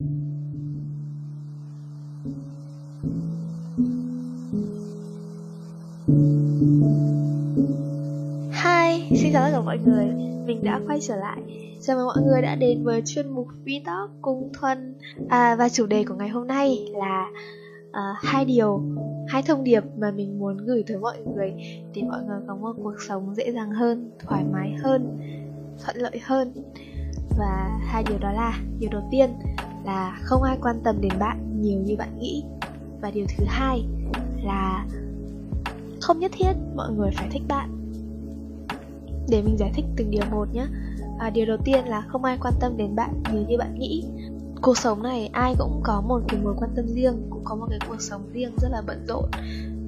Hi, xin chào tất cả mọi người. Mình đã quay trở lại. Chào mừng mọi người đã đến với chuyên mục Vtalk cùng Thuần. À, Và chủ đề của ngày hôm nay là uh, hai điều, hai thông điệp mà mình muốn gửi tới mọi người Để mọi người có một cuộc sống dễ dàng hơn, thoải mái hơn, thuận lợi hơn. Và hai điều đó là Điều đầu tiên là không ai quan tâm đến bạn nhiều như bạn nghĩ. Và điều thứ hai là không nhất thiết mọi người phải thích bạn. Để mình giải thích từng điều một nhé. À, điều đầu tiên là không ai quan tâm đến bạn nhiều như bạn nghĩ. Cuộc sống này ai cũng có một cái mối quan tâm riêng cũng có một cái cuộc sống riêng rất là bận rộn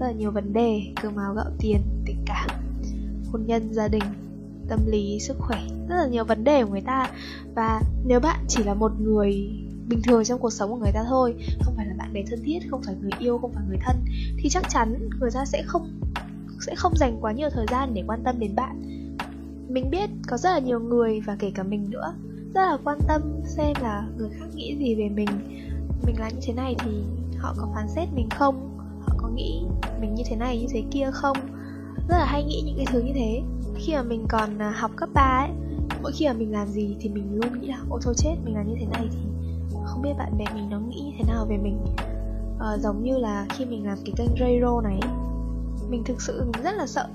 rất là nhiều vấn đề cơm áo gạo tiền tình cảm hôn nhân gia đình tâm lý sức khỏe rất là nhiều vấn đề của người ta. Và nếu bạn chỉ là một người bình thường trong cuộc sống của người ta thôi. Không phải là bạn bè thân thiết, không phải người yêu, không phải người thân. Thì chắc chắn người ta sẽ không sẽ không dành quá nhiều thời gian để quan tâm đến bạn. Mình biết có rất là nhiều người và kể cả mình nữa, rất là quan tâm xem là người khác nghĩ gì về mình. Mình là như thế này thì họ có phán xét mình không? Họ có nghĩ mình như thế này, như thế kia không? Rất là hay nghĩ những cái thứ như thế. Khi mà mình còn à, học cấp 3 ấy, mỗi khi mà mình làm gì thì mình luôn nghĩ là, ôi thôi chết, mình làm như thế này thì không biết bạn bè mình nó nghĩ thế nào về mình. À, giống như là khi mình làm cái kênh radio này mình thực sự mình rất là sợ.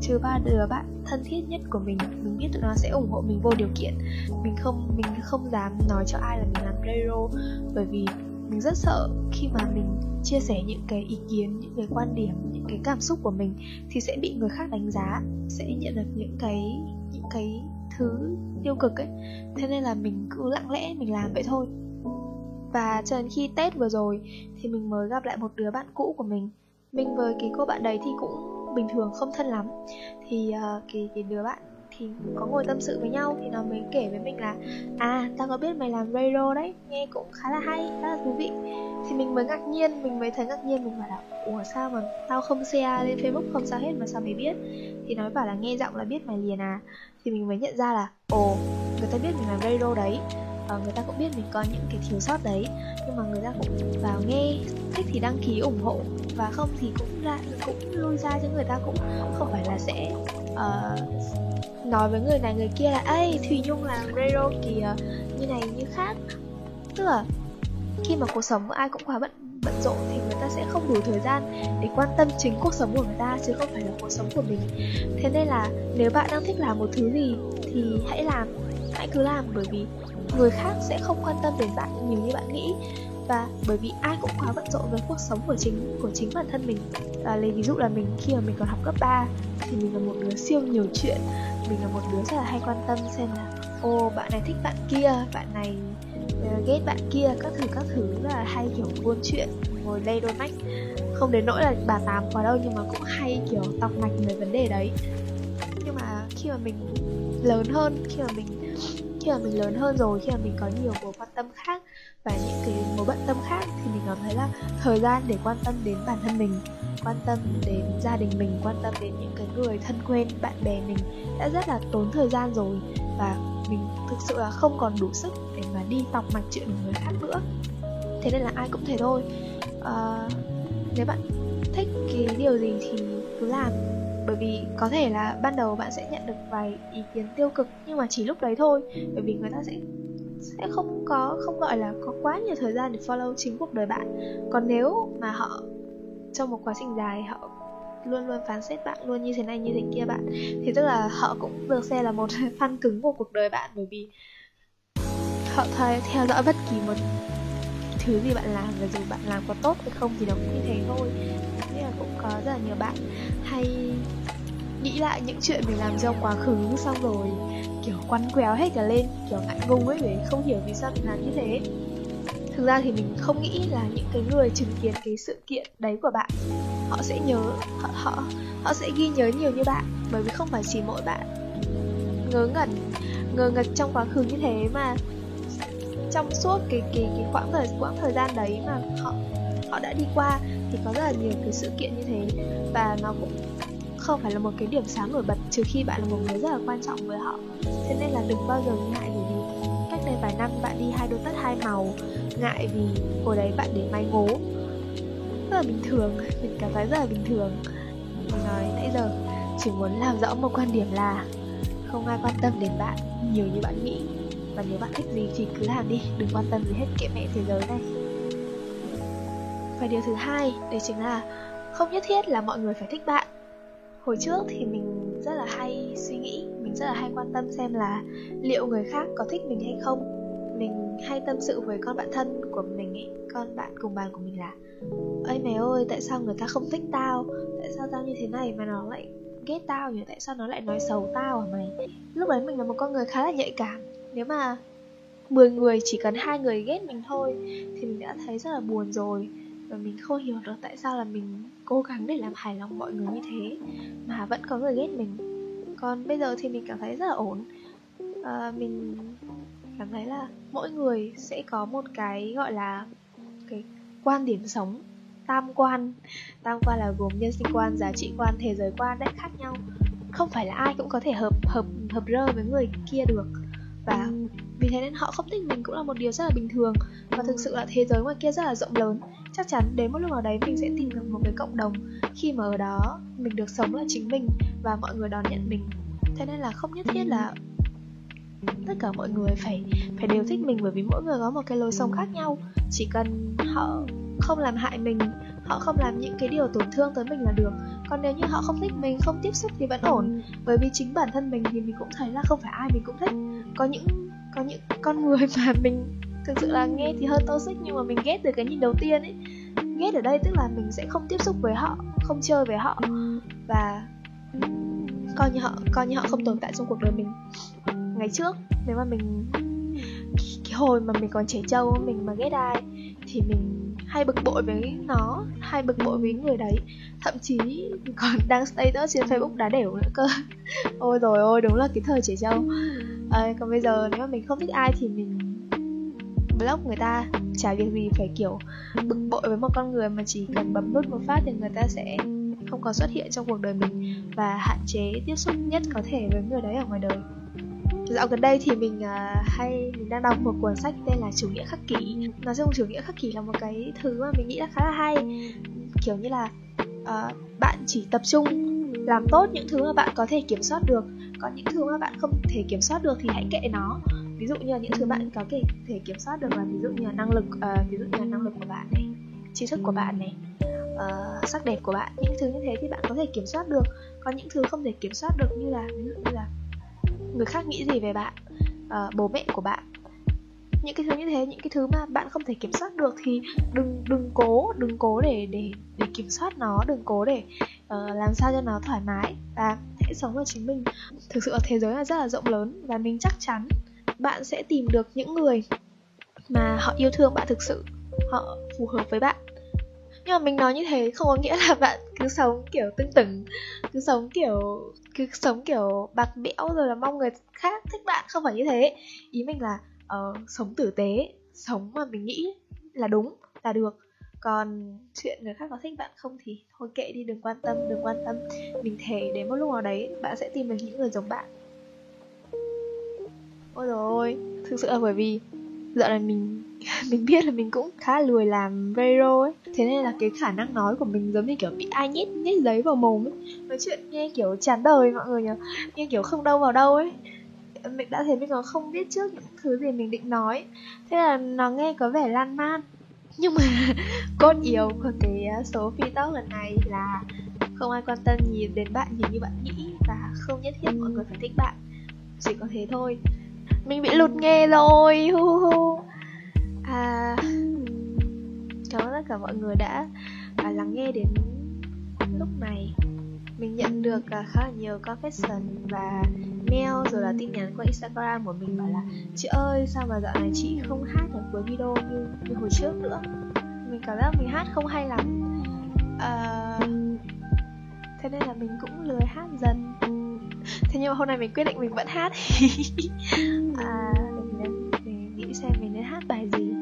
Trừ ba đứa bạn thân thiết nhất của mình mình biết tụi nó sẽ ủng hộ mình vô điều kiện. Mình không mình không dám nói cho ai là mình làm radio bởi vì mình rất sợ khi mà mình chia sẻ những cái ý kiến những cái quan điểm những cái cảm xúc của mình thì sẽ bị người khác đánh giá sẽ nhận được những cái những cái thứ tiêu cực ấy. Thế nên là mình cứ lặng lẽ mình làm vậy thôi và cho đến khi tết vừa rồi thì mình mới gặp lại một đứa bạn cũ của mình. Mình với cái cô bạn đấy thì cũng bình thường không thân lắm. Thì uh, cái cái đứa bạn thì có ngồi tâm sự với nhau thì nó mới kể với mình là à tao có biết mày làm radio đấy nghe cũng khá là hay khá là thú vị. Thì mình mới ngạc nhiên mình mới thấy ngạc nhiên mình bảo là ủa sao mà tao không share lên facebook không sao hết mà sao mày biết? Thì nói bảo là nghe giọng là biết mày liền à. Thì mình mới nhận ra là ồ người ta biết mình làm radio đấy và người ta cũng biết mình có những cái thiếu sót đấy. Nhưng mà người ta cũng vào nghe thích thì đăng ký ủng hộ. Và không thì cũng ra cũng lui ra chứ người ta cũng không phải là sẽ uh, nói với người này người kia là ấy thùy nhung làm radio kìa như này như khác. Tức là khi mà cuộc sống của ai cũng quá bận bận rộn thì người ta sẽ không đủ thời gian để quan tâm chính cuộc sống của người ta chứ không phải là cuộc sống của mình. Thế nên là nếu bạn đang thích làm một thứ gì thì hãy làm hãy cứ làm bởi vì người khác sẽ không quan tâm đến bạn nhiều như bạn nghĩ. Và bởi vì ai cũng quá bận rộn với cuộc sống của chính của chính bản thân mình. Và lấy ví dụ là mình khi mà mình còn học cấp 3 thì mình là một đứa siêu nhiều chuyện. Mình là một đứa rất là hay quan tâm xem là ô bạn này thích bạn kia bạn này uh, ghét bạn kia. Các thứ các thứ là hay kiểu buôn chuyện ngồi lay đôi mách không đến nỗi là bà tám quá đâu nhưng mà cũng hay kiểu tọc mạch về vấn đề đấy. Nhưng mà khi mà mình lớn hơn khi mà mình khi mà mình lớn hơn rồi khi mà mình có nhiều mối quan tâm khác và những cái mối bận tâm khác thì mình cảm thấy là thời gian để quan tâm đến bản thân mình quan tâm đến gia đình mình quan tâm đến những cái người thân quen bạn bè mình đã rất là tốn thời gian rồi và mình thực sự là không còn đủ sức để mà đi tọc mạch chuyện của người khác nữa. Thế nên là ai cũng thế thôi. À, nếu bạn thích cái điều gì thì cứ làm bởi vì có thể là ban đầu bạn sẽ nhận được vài ý kiến tiêu cực, nhưng mà chỉ lúc đấy thôi. Bởi vì người ta sẽ sẽ không có, không gọi là có quá nhiều thời gian để follow chính cuộc đời bạn. Còn nếu mà họ, trong một quá trình dài, họ luôn luôn phán xét bạn luôn như thế này, như thế kia bạn, thì tức là họ cũng được xem là một fan cứng của cuộc đời bạn. Bởi vì họ thay theo dõi bất kỳ một thứ gì bạn làm, và dù bạn làm có tốt hay không thì nó cũng như thế thôi. Nên là cũng có rất là nhiều bạn hay nghĩ lại những chuyện mình làm trong quá khứ xong rồi. Kiểu quăn quéo hết cả lên, kiểu ngại ngùng ấy, để không hiểu vì sao mình làm như thế. Thực ra thì mình không nghĩ là những cái người chứng kiến cái sự kiện đấy của bạn, họ sẽ nhớ, họ họ họ sẽ ghi nhớ nhiều như bạn, bởi vì không phải chỉ mỗi bạn ngớ ngẩn, ngờ ngật trong quá khứ như thế mà trong suốt cái cái cái quãng thời quãng thời gian đấy mà họ họ đã đi qua thì có rất là nhiều cái sự kiện như thế. Và nó cũng không phải là một cái điểm sáng nổi bật, trừ khi bạn là một người rất là quan trọng với họ. Thế nên là đừng bao giờ ngại bởi vì cách đây vài năm bạn đi hai đôi tất hai màu, ngại vì hồi đấy bạn để mai ngố. Rất là bình thường, mình cảm thấy rất là bình thường. Mình nói nãy giờ, chỉ muốn làm rõ một quan điểm là không ai quan tâm đến bạn nhiều như bạn nghĩ. Và nếu bạn thích gì thì cứ làm đi, đừng quan tâm gì hết, kệ mẹ thế giới này. Và điều thứ hai, đấy chính là không nhất thiết là mọi người phải thích bạn hồi trước thì mình rất là hay suy nghĩ, mình rất là hay quan tâm xem là liệu người khác có thích mình hay không. Mình hay tâm sự với con bạn thân của mình ấy con bạn cùng bàn của mình là, ơi mày ơi, tại sao người ta không thích tao? Tại sao tao như thế này mà nó lại ghét tao nhỉ? Tại sao nó lại nói xấu tao hả mày? Lúc đấy mình là một con người khá là nhạy cảm. Nếu mà 10 người chỉ cần hai người ghét mình thôi thì mình đã thấy rất là buồn rồi và mình không hiểu được tại sao là mình cố gắng để làm hài lòng mọi người như thế mà vẫn có người ghét mình. Còn bây giờ thì mình cảm thấy rất là ổn. À, mình cảm thấy là mỗi người sẽ có một cái gọi là cái quan điểm sống tam quan. Tam quan là gồm nhân sinh quan giá trị quan thế giới quan đấy khác nhau. Không phải là ai cũng có thể hợp hợp hợp rơ với người kia được. Và vì thế nên họ không thích mình cũng là một điều rất là bình thường. Và thực sự là thế giới ngoài kia rất là rộng lớn chắc chắn đến một lúc nào đấy mình sẽ tìm được một cái cộng đồng. Khi mà ở đó, mình được sống là chính mình và mọi người đón nhận mình. Thế nên là không nhất thiết là tất cả mọi người phải phải đều thích mình bởi vì mỗi người có một cái lối sống khác nhau. Chỉ cần họ không làm hại mình, họ không làm những cái điều tổn thương tới mình là được. Còn nếu như họ không thích mình, không tiếp xúc thì vẫn ổn. Bởi vì chính bản thân mình thì mình cũng thấy là không phải ai mình cũng thích. Có những có những con người mà mình thực sự là nghe thì hơi toxic nhưng mà mình ghét từ cái nhìn đầu tiên ấy. Ghét ở đây tức là mình sẽ không tiếp xúc với họ không chơi với họ. Và coi như họ coi như họ không tồn tại trong cuộc đời mình. Ngày trước nếu mà mình cái hồi mà mình còn trẻ trâu mình mà ghét ai thì mình hay bực bội với nó hay bực bội với người đấy. Thậm chí còn đang status trên facebook đá đều nữa cơ. Ôi rồi ôi đúng là cái thời trẻ trâu. À, còn bây giờ nếu mà mình không thích ai thì mình blog người ta. Chả việc gì phải kiểu bực bội với một con người mà chỉ cần bấm nút một phát thì người ta sẽ không còn xuất hiện trong cuộc đời mình và hạn chế tiếp xúc nhất có thể với người đấy ở ngoài đời. Dạo gần đây thì mình uh, hay mình đang đọc một cuốn sách tên là chủ nghĩa khắc kỷ. Nói chung chủ nghĩa khắc kỷ là một cái thứ mà mình nghĩ là khá là hay. Kiểu như là uh, bạn chỉ tập trung làm tốt những thứ mà bạn có thể kiểm soát được. Còn những thứ mà bạn không thể kiểm soát được thì hãy kệ nó ví dụ như là những thứ bạn có thể thể kiểm soát được là ví dụ như là năng lực uh, ví dụ như là năng lực của bạn này trí thức của bạn này uh, sắc đẹp của bạn những thứ như thế thì bạn có thể kiểm soát được. Còn những thứ không thể kiểm soát được như là ví dụ như là người khác nghĩ gì về bạn uh, bố mẹ của bạn. Những cái thứ như thế những cái thứ mà bạn không thể kiểm soát được thì đừng đừng cố đừng cố để để để kiểm soát nó đừng cố để uh, làm sao cho nó thoải mái. Và hãy sống với chính mình. Thực sự ở thế giới là rất là rộng lớn và mình chắc chắn bạn sẽ tìm được những người mà họ yêu thương bạn thực sự họ phù hợp với bạn. Nhưng mà mình nói như thế không có nghĩa là bạn cứ sống kiểu tưng tửng cứ sống kiểu cứ sống kiểu bạc bẽo rồi là mong người khác thích bạn. Không phải như thế. Ý mình là uh, sống tử tế sống mà mình nghĩ là đúng là được. Còn chuyện người khác có thích bạn không thì thôi kệ đi đừng quan tâm đừng quan tâm. Mình thề đến một lúc nào đấy bạn sẽ tìm được những người giống bạn ôi rồi thực sự là bởi vì dạo này mình mình biết là mình cũng khá lười làm video ấy. Thế nên là cái khả năng nói của mình giống như kiểu bị ai nhét nhét giấy vào mồm ấy. Nói chuyện nghe kiểu chán đời mọi người nhỉ nghe kiểu không đâu vào đâu ấy. Mình đã thấy mình còn không biết trước những thứ gì mình định nói. Thế là nó nghe có vẻ lan man. Nhưng mà cốt yếu của cái à, số phi tóc lần này là không ai quan tâm nhiều đến bạn nhiều như bạn nghĩ và không nhất thiết mọi người phải thích bạn. Chỉ có thế thôi mình bị lụt nghe rồi hu hu. À, cảm ơn tất cả mọi người đã à, lắng nghe đến lúc này mình nhận được à, khá là nhiều confession và mail rồi là tin nhắn qua instagram của mình bảo là chị ơi sao mà dạo này chị không hát ở cuối video như, như hồi trước nữa? Mình cảm giác mình hát không hay lắm. À, thế nên là mình cũng lười hát dần thế nhưng mà hôm nay mình quyết định mình vẫn hát. À, mình, mình nghĩ xem mình nên hát bài gì.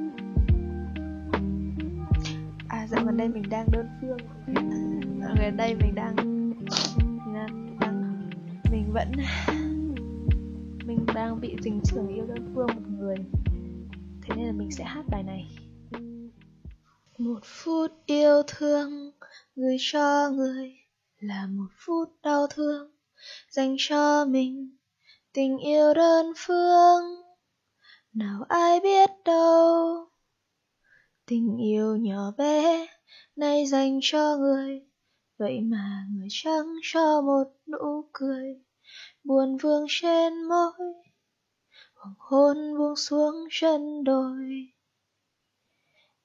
À dạo gần đây mình đang đơn phương. Dạo gần đây mình đang mình đang, đang mình vẫn mình đang bị tình trưởng yêu đơn phương một người. Thế nên là mình sẽ hát bài này. Một phút yêu thương gửi cho người là một phút đau thương dành cho mình. Tình yêu đơn phương, nào ai biết đâu. Tình yêu nhỏ bé, nay dành cho người. Vậy mà người chẳng cho một nụ cười. Buồn vương trên môi, hoàng hôn buông xuống chân đồi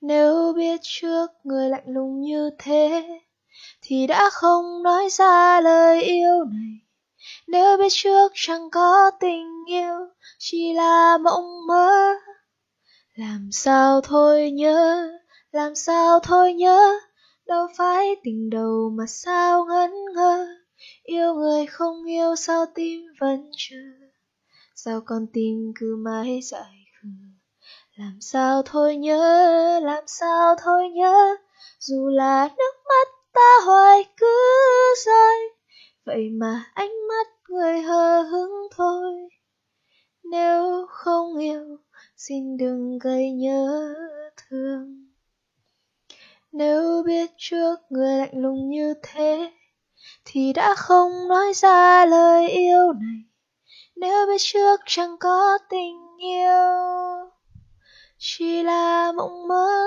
nếu biết trước người lạnh lùng như thế, thì đã không nói ra lời yêu này nếu biết trước chẳng có tình yêu, chỉ là mộng mơ. Làm sao thôi nhớ, làm sao thôi nhớ, đâu phải tình đầu mà sao ngẩn ngơ. Yêu người không yêu sao tim vẫn chờ, sao con tim cứ mãi dại khờ. Làm sao thôi nhớ, làm sao thôi nhớ, dù là nước mắt ta hoài cứ rơi vậy mà ánh mắt người hờ hững thôi. Nếu không yêu, xin đừng gây nhớ thương. Nếu biết trước người lạnh lùng như thế, thì đã không nói ra lời yêu này. Nếu biết trước chẳng có tình yêu, chỉ là mộng mơ.